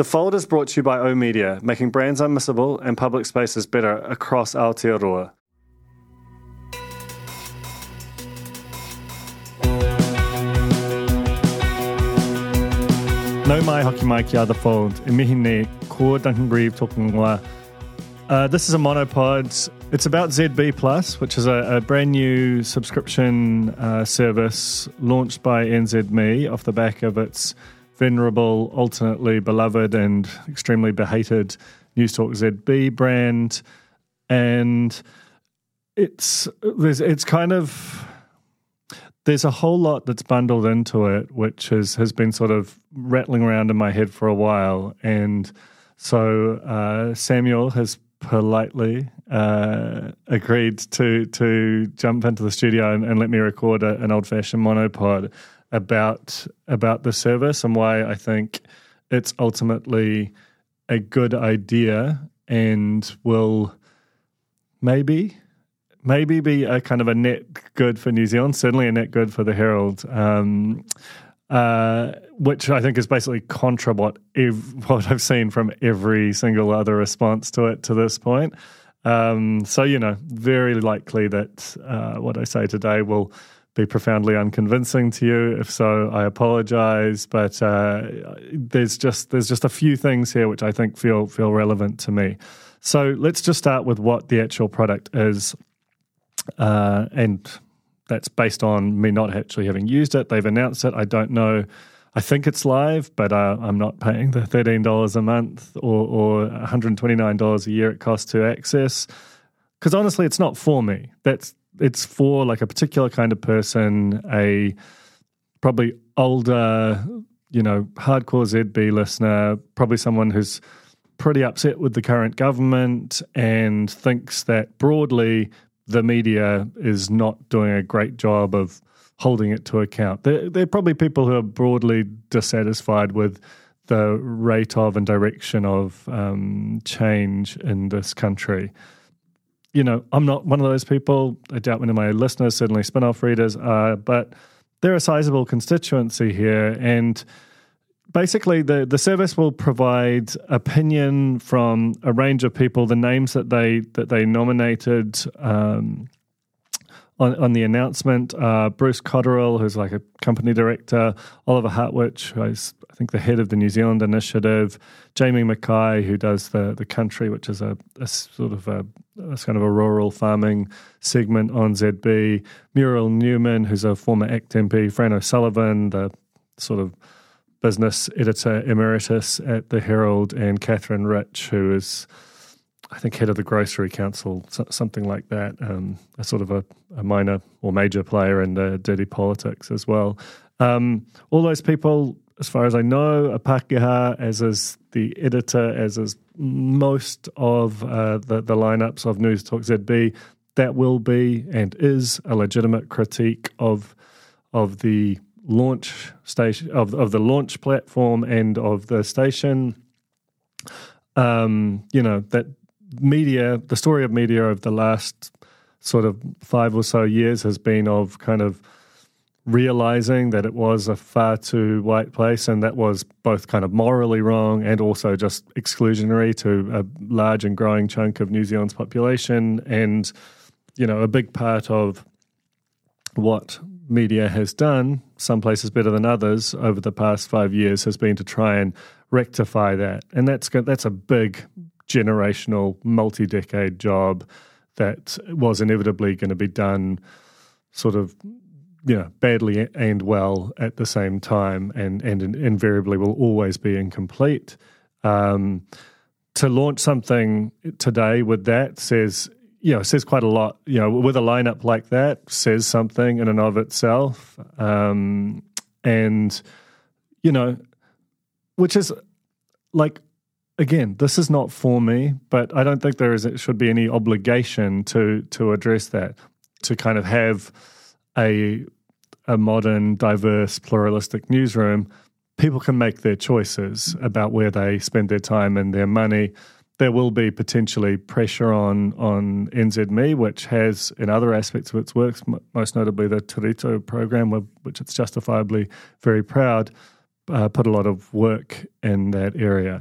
The Fold is brought to you by O Media, making brands unmissable and public spaces better across Aotearoa. No mai hoki mai ki The Fold. E mihi ne, ko Duncan Greive talking wa. Uh, this is a monopod. It's about ZB Plus, which is a, a brand new subscription uh, service launched by NZME off the back of its venerable, alternately beloved, and extremely behated Newstalk ZB brand. And it's there's it's kind of there's a whole lot that's bundled into it, which has has been sort of rattling around in my head for a while. And so uh, Samuel has politely uh, agreed to to jump into the studio and, and let me record a, an old fashioned monopod about about the service and why I think it's ultimately a good idea and will maybe maybe be a kind of a net good for New Zealand, certainly a net good for the Herald. Um, uh, which I think is basically contra what, ev- what I've seen from every single other response to it to this point. Um, so, you know, very likely that uh, what I say today will be profoundly unconvincing to you. If so, I apologize. But uh, there's just there's just a few things here which I think feel feel relevant to me. So let's just start with what the actual product is, uh, and that's based on me not actually having used it. They've announced it. I don't know. I think it's live, but uh, I'm not paying the thirteen dollars a month or, or 129 dollars a year it costs to access. Because honestly, it's not for me. That's it's for like a particular kind of person, a probably older, you know, hardcore ZB listener, probably someone who's pretty upset with the current government and thinks that broadly the media is not doing a great job of holding it to account. They're, they're probably people who are broadly dissatisfied with the rate of and direction of um, change in this country you know, I'm not one of those people. I doubt many of my listeners, certainly spin off readers, are, but they're a sizable constituency here. And basically, the, the service will provide opinion from a range of people, the names that they, that they nominated. Um, on, on the announcement, uh, Bruce Cotterill, who's like a company director, Oliver Hartwich, who's I think the head of the New Zealand initiative, Jamie Mackay, who does the the country, which is a, a sort of a, a, kind of a rural farming segment on ZB, Muriel Newman, who's a former ACT MP, Fran O'Sullivan, the sort of business editor emeritus at the Herald, and Catherine Rich, who is I think head of the grocery council, something like that. Um, a sort of a, a, minor or major player in the dirty politics as well. Um, all those people, as far as I know, are Pākehā, as is the editor, as is most of uh, the, the lineups of Newstalk ZB. That will be and is a legitimate critique of of the launch station of of the launch platform and of the station. Um, you know that media, the story of media over the last sort of five or so years has been of kind of realizing that it was a far too white place and that was both kind of morally wrong and also just exclusionary to a large and growing chunk of New Zealand's population. And, you know, a big part of what media has done, some places better than others, over the past five years has been to try and rectify that. And that's that's a big generational, multi decade job that was inevitably going to be done sort of you know badly and well at the same time and and invariably will always be incomplete. Um, to launch something today with that says you know says quite a lot. You know with a lineup like that says something in and of itself. Um, and you know which is like again, this is not for me, but I don't think there is should be any obligation to to address that to kind of have a a modern, diverse, pluralistic newsroom. People can make their choices about where they spend their time and their money. There will be potentially pressure on on NZME, which has in other aspects of its works, most notably the Tirito program, which it's justifiably very proud, uh, put a lot of work in that area.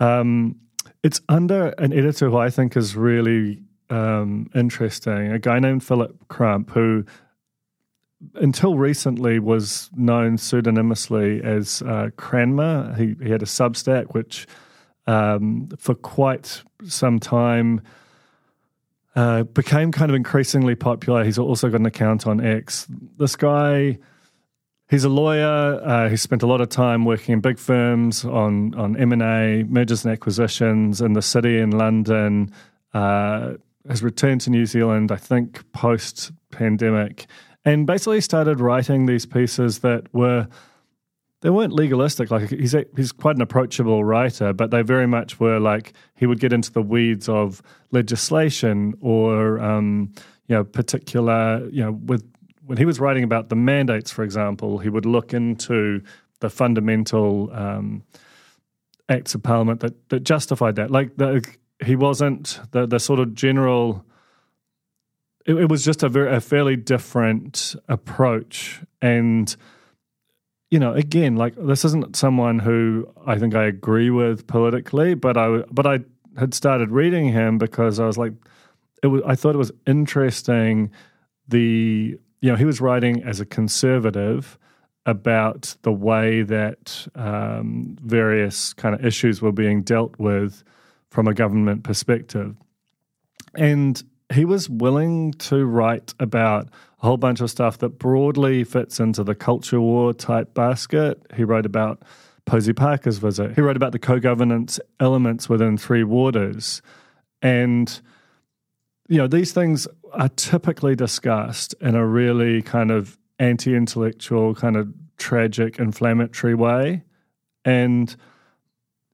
Um, it's under an editor who I think is really um, interesting, a guy named Philip Crump, who until recently was known pseudonymously as uh, Cranmer. He, he, had a Substack, which um, for quite some time uh, became kind of increasingly popular. He's also got an account on X. This guy He's a lawyer. Uh, he spent a lot of time working in big firms on on M and A, mergers and acquisitions in the city in London. Uh, has returned to New Zealand, I think, post pandemic, and basically started writing these pieces that were they weren't legalistic. Like he's a, he's quite an approachable writer, but they very much were like he would get into the weeds of legislation or um, you know particular you know with when he was writing about the mandates, for example, he would look into the fundamental um, acts of parliament that, that justified that. Like the, he wasn't the the sort of general. It, it was just a very a fairly different approach, and you know, again, like this isn't someone who I think I agree with politically, but I but I had started reading him because I was like, it was I thought it was interesting the you know, he was writing as a conservative about the way that um, various kind of issues were being dealt with from a government perspective. And he was willing to write about a whole bunch of stuff that broadly fits into the culture war type basket. He wrote about Posie Parker's visit. He wrote about the co governance elements within Three Waters. And, you know, these things are typically discussed in a really kind of anti intellectual, kind of tragic, inflammatory way. And,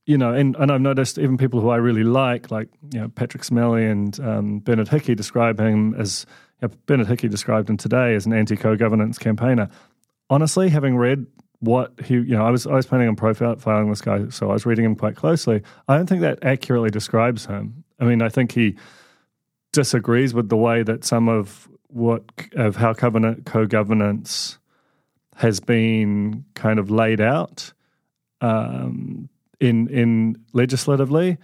you know, and, and I've noticed even people who I really like, like, you know, Patrick Smellie and um, Bernard Hickey, describe him as, you know, Bernard Hickey described him today as an anti co governance campaigner. Honestly, having read what he, you know, I was I was planning on profiling this guy, so I was reading him quite closely. I don't think that accurately describes him. I mean, I think he disagrees with the way that some of what of how covenant co-governance has been kind of laid out um, in in legislatively,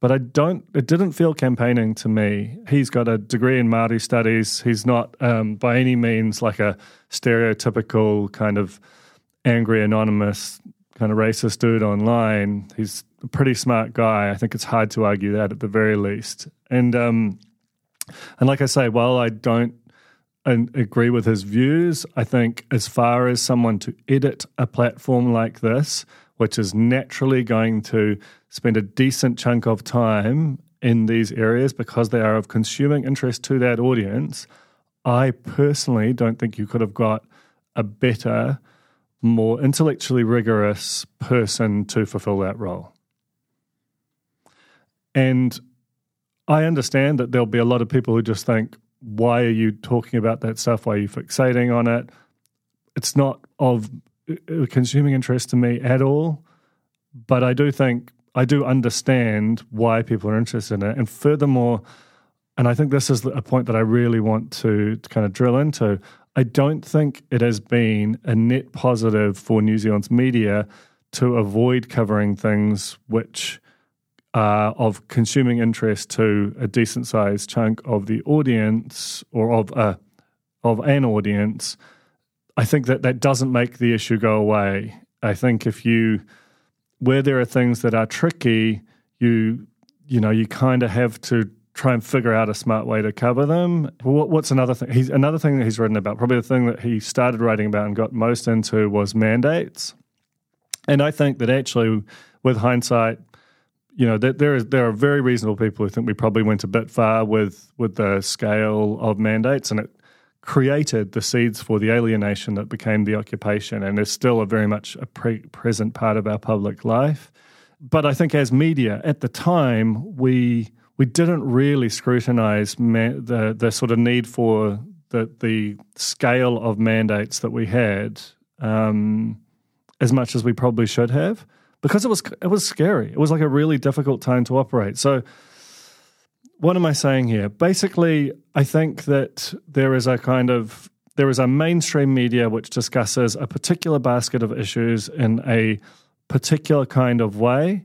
but I don't. It didn't feel campaigning to me. He's got a degree in Māori studies. He's not um, by any means like a stereotypical kind of angry anonymous kind of racist dude online. He's a pretty smart guy. I think it's hard to argue that at the very least. And um, and like I say, while I don't agree with his views, I think as far as someone to edit a platform like this, which is naturally going to spend a decent chunk of time in these areas because they are of consuming interest to that audience, I personally don't think you could have got a better, more intellectually rigorous person to fulfill that role. And I understand that there'll be a lot of people who just think, why are you talking about that stuff? Why are you fixating on it? It's not of uh, consuming interest to me at all. But I do think, I do understand why people are interested in it. And furthermore, and I think this is a point that I really want to, to kind of drill into. I don't think it has been a net positive for New Zealand's media to avoid covering things which uh, of consuming interest to a decent sized chunk of the audience or of a of an audience, I think that that doesn't make the issue go away. I think if you where there are things that are tricky, you you know you kind of have to try and figure out a smart way to cover them. What, what's another thing? He's another thing that he's written about. Probably the thing that he started writing about and got most into was mandates. And I think that actually, with hindsight, you know, there is there are very reasonable people who think we probably went a bit far with with the scale of mandates, and it created the seeds for the alienation that became the occupation and is still a very much a pre- present part of our public life. But I think as media at the time, we we didn't really scrutinize the the sort of need for the the scale of mandates that we had um, as much as we probably should have because it was it was scary. It was like a really difficult time to operate. So what am I saying here? Basically, I think that there is a kind of there is a mainstream media which discusses a particular basket of issues in a particular kind of way,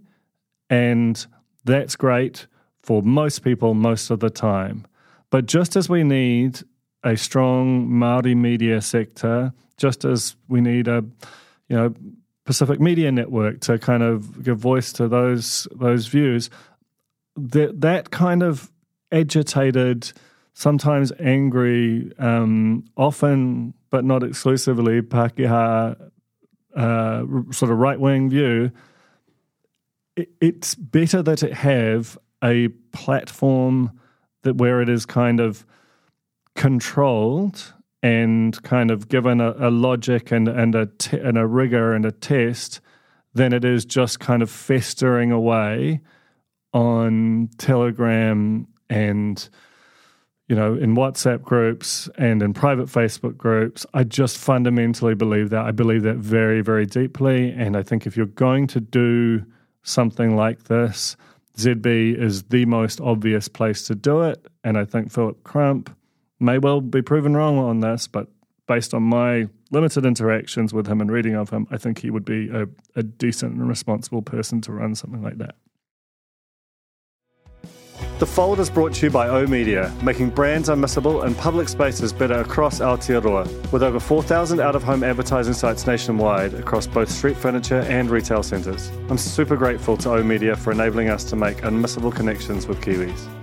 and that's great for most people most of the time. But just as we need a strong Maori media sector, just as we need a you know Pacific Media Network to kind of give voice to those those views, that that kind of agitated, sometimes angry, um, often but not exclusively Pākehā uh, sort of right wing view, it, it's better that it have a platform that where it is kind of controlled and kind of given a, a logic and and a and a rigor and a test than it is just kind of festering away on Telegram and you know in WhatsApp groups and in private Facebook groups. I just fundamentally believe that. I believe that very very deeply, and I think if you're going to do something like this, ZB is the most obvious place to do it. And I think Philip Crump may well be proven wrong on this, but based on my limited interactions with him and reading of him, I think he would be a, a decent and responsible person to run something like that. The Fold is brought to you by O Media, making brands unmissable and public spaces better across Aotearoa, with over 4,000 out of home advertising sites nationwide across both street furniture and retail centres. I'm super grateful to O Media for enabling us to make unmissable connections with Kiwis.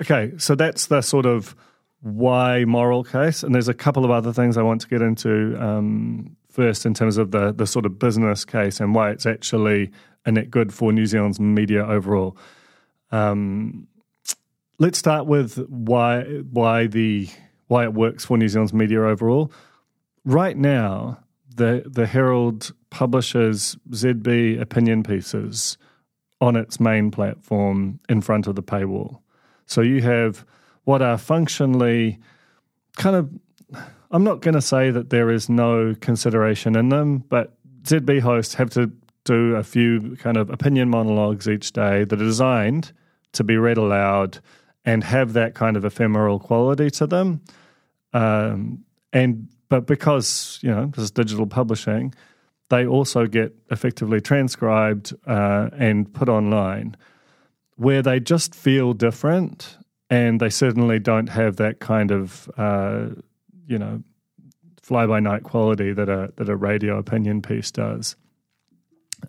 Okay, so that's the sort of why moral case, and there's a couple of other things I want to get into um, first in terms of the the sort of business case and why it's actually a net good for New Zealand's media overall. Um, let's start with why why the why it works for New Zealand's media overall. Right now, the the Herald publishes ZB opinion pieces on its main platform in front of the paywall. So you have what are functionally kind of, I'm not going to say that there is no consideration in them, but ZB hosts have to do a few kind of opinion monologues each day that are designed to be read aloud and have that kind of ephemeral quality to them. Um, and but because you know this is digital publishing, they also get effectively transcribed uh, and put online where they just feel different and they certainly don't have that kind of uh, you know fly by night quality that a that a radio opinion piece does.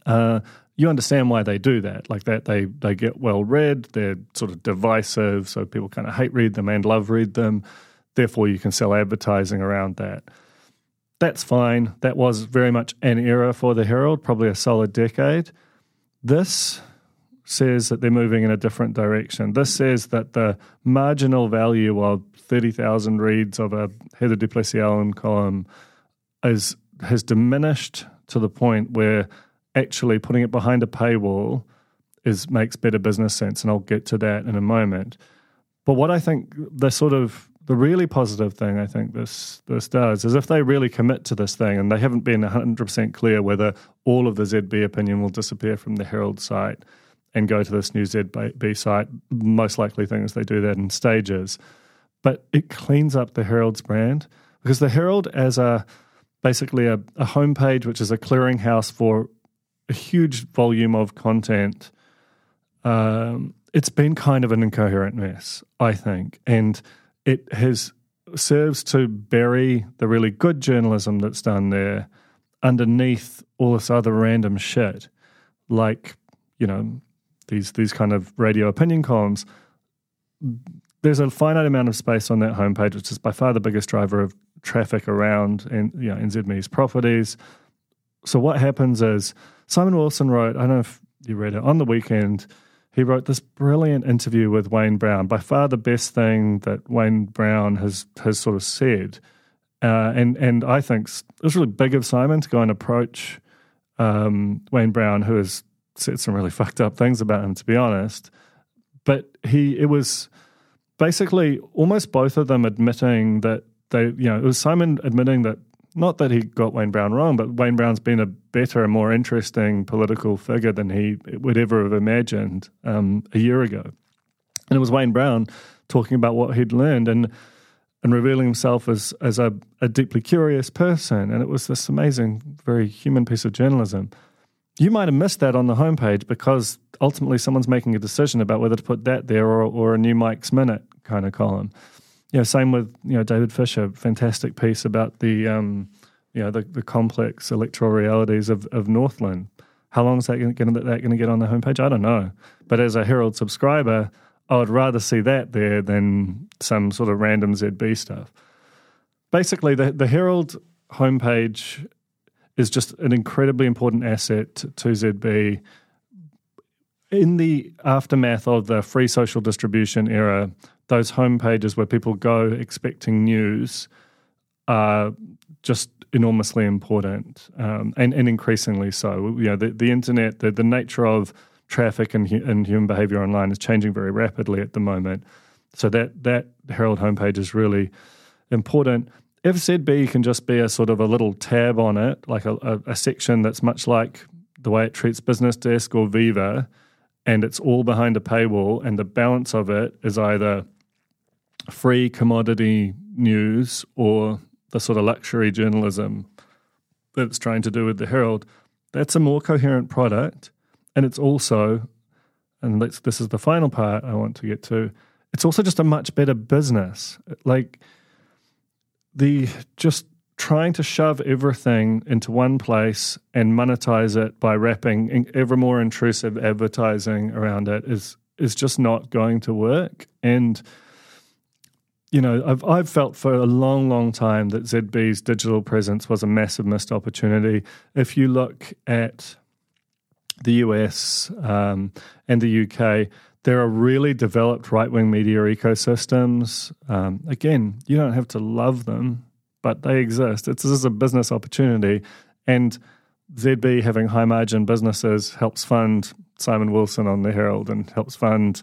Uh, you understand why they do that, like that they they get well read, they're sort of divisive, so people kind of hate read them and love read them. Therefore, you can sell advertising around that. That's fine. That was very much an era for the Herald, probably a solid decade. This says that they're moving in a different direction. This says that the marginal value of 30,000 reads of a Heather du Plessis-Allen column is, has diminished to the point where actually putting it behind a paywall is makes better business sense, and I'll get to that in a moment. But what I think the sort of the really positive thing I think this this does is if they really commit to this thing, and they haven't been 100% clear whether all of the ZB opinion will disappear from the Herald site and go to this new ZB site. Most likely thing is they do that in stages. But it cleans up the Herald's brand because the Herald, as a basically a, a homepage, which is a clearinghouse for a huge volume of content, um, it's been kind of an incoherent mess, I think, and it has serves to bury the really good journalism that's done there underneath all this other random shit, like you know these these kind of radio opinion columns. There's a finite amount of space on that homepage, which is by far the biggest driver of traffic around in you know, NZME's properties. So what happens is Simon Wilson wrote, I don't know if you read it on the weekend. He wrote this brilliant interview with Wayne Brown, by far the best thing that Wayne Brown has has sort of said. Uh, and and I think it was really big of Simon to go and approach um, Wayne Brown, who has said some really fucked up things about him, to be honest. But he, it was basically almost both of them admitting that they, you know, it was Simon admitting that not that he got Wayne Brown wrong, but Wayne Brown's been a better and more interesting political figure than he would ever have imagined um, a year ago. And it was Wayne Brown talking about what he'd learned and and revealing himself as as a, a deeply curious person. And it was this amazing, very human piece of journalism. You might have missed that on the homepage because ultimately someone's making a decision about whether to put that there or, or a new Mike's Minute kind of column you know, same with you know David Fisher, fantastic piece about the um, you know the, the complex electoral realities of, of Northland. How long is that going to, get on the homepage? I don't know. But as a Herald subscriber, I would rather see that there than some sort of random ZB stuff. Basically, the, the Herald homepage is just an incredibly important asset to, ZB. In the aftermath of the free social distribution era, those home pages where people go expecting news are just enormously important um, and, and increasingly so. You know, the, the internet, the, the nature of traffic and, and human behavior online is changing very rapidly at the moment. So that that Herald homepage is really important. If ZB can just be a sort of a little tab on it, like a, a, a section that's much like the way it treats Business Desk or Viva, and it's all behind a paywall, and the balance of it is either free commodity news or the sort of luxury journalism that it's trying to do with the Herald, that's a more coherent product. And it's also, and this is the final part I want to get to, it's also just a much better business. Like the just trying to shove everything into one place and monetize it by wrapping ever more intrusive advertising around it is is just not going to work. And you know, I've I've felt for a long, long time that ZB's digital presence was a massive missed opportunity. If you look at the US um, and the UK, there are really developed right wing media ecosystems. Um, again, you don't have to love them, but they exist. It's this is a business opportunity, and ZB having high margin businesses helps fund Simon Wilson on the Herald and helps fund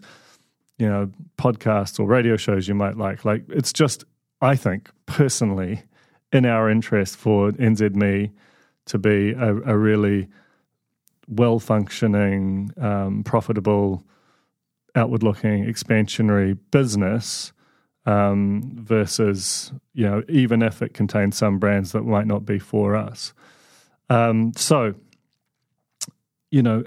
you know, podcasts or radio shows you might like. Like it's just, I think personally, in our interest for NZME to be a, a really well functioning, um, profitable, outward looking, expansionary business. Um, versus, you know, even if it contains some brands that might not be for us. Um, so, you know,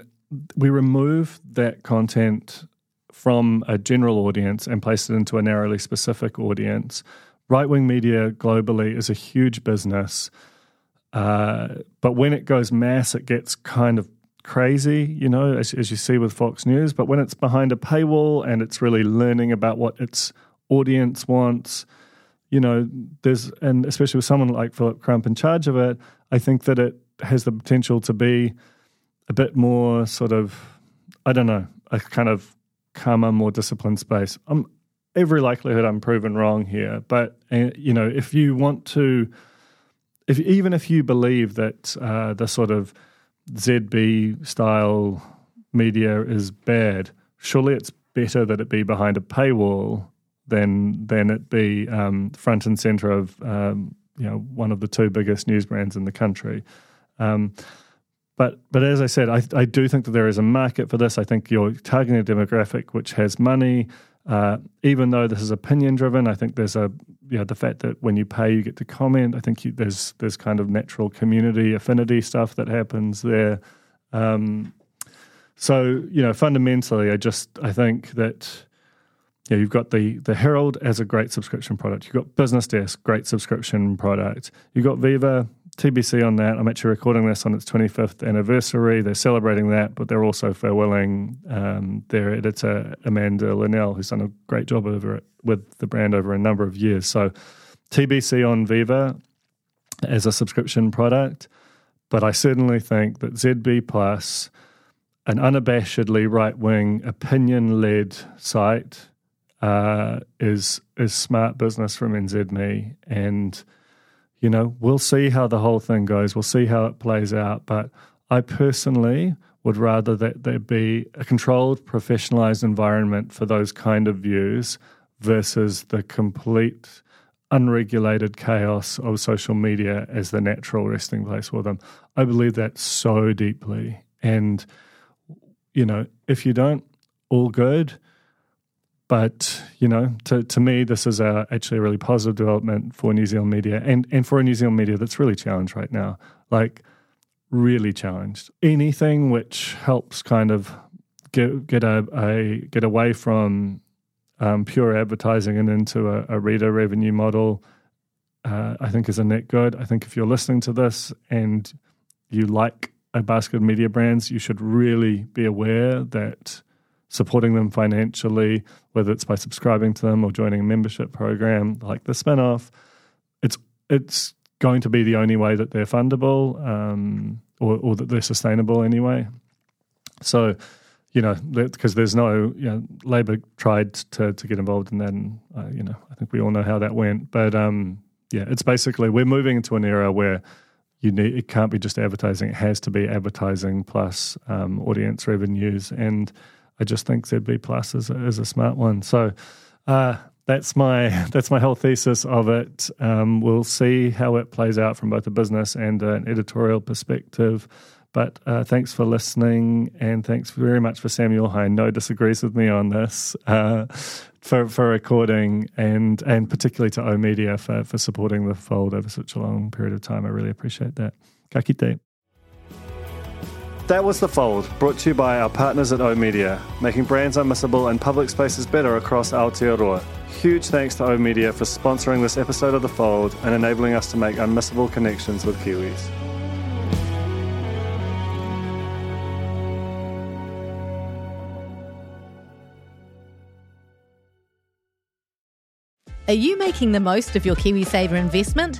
we remove that content from a general audience and place it into a narrowly specific audience. Right wing media globally is a huge business. Uh, but when it goes mass, it gets kind of crazy, you know, as, as, you see with Fox News. But when it's behind a paywall and it's really learning about what its audience wants, you know, there's, and especially with someone like Philip Crump in charge of it, I think that it has the potential to be a bit more sort of, I don't know, a kind of calmer, more disciplined space. I'm every likelihood I'm proven wrong here, but uh, you know, if you want to, if even if you believe that uh, the sort of ZB style media is bad, surely it's better that it be behind a paywall than than it be um, front and center of um, you know one of the two biggest news brands in the country. Um, but but as I said, I, I do think that there is a market for this. I think you're targeting a demographic which has money. Uh, even though this is opinion driven, I think there's a you know the fact that when you pay you get to comment. I think you, there's there's kind of natural community affinity stuff that happens there. Um, So, you know, fundamentally, I just I think that yeah, you've got the the Herald as a great subscription product. You've got Business Desk, great subscription product. You've got Viva, TBC on that. I'm actually recording this on its 25th anniversary. They're celebrating that, but they're also farewelling um, their editor, Amanda Linnell, who's done a great job over it with the brand over a number of years. So, TBC on Viva as a subscription product. But I certainly think that ZB Plus, an unabashedly right wing, opinion led site, uh, is is smart business from NZME, and you know we'll see how the whole thing goes. We'll see how it plays out. But I personally would rather that there be a controlled, professionalized environment for those kind of views versus the complete unregulated chaos of social media as the natural resting place for them. I believe that so deeply. And, you know, if you don't, all good. But, you know, to, to me, this is a, actually a really positive development for New Zealand media and, and for a New Zealand media that's really challenged right now. Like, really challenged. Anything which helps kind of get, get, a, a get away from um, pure advertising and into a, a reader revenue model, uh, I think is a net good. I think if you're listening to this and you like a basket of media brands, you should really be aware that supporting them financially, whether it's by subscribing to them or joining a membership program like the spinoff, it's it's going to be the only way that they're fundable um, or, or that they're sustainable anyway. So you know, because there's no, you know, Labor tried to to get involved in that, and uh, you know, I think we all know how that went. But um, yeah, it's basically we're moving into an era where you need it can't be just advertising; it has to be advertising plus um, audience revenues, and I just think ZB Plus is a, is a smart one. So. Uh, that's my that's my whole thesis of it. Um, we'll see how it plays out from both a business and an editorial perspective. But uh, thanks for listening, and thanks very much for Samuel Hein. No disagrees with me on this uh, for for recording, and and particularly to O Media for for supporting the fold over such a long period of time. I really appreciate that. Ka kite. That was The Fold, brought to you by our partners at O Media, making brands unmissable and public spaces better across Aotearoa. Huge thanks to O Media for sponsoring this episode of The Fold and enabling us to make unmissable connections with Kiwis. Are you making the most of your KiwiSaver investment?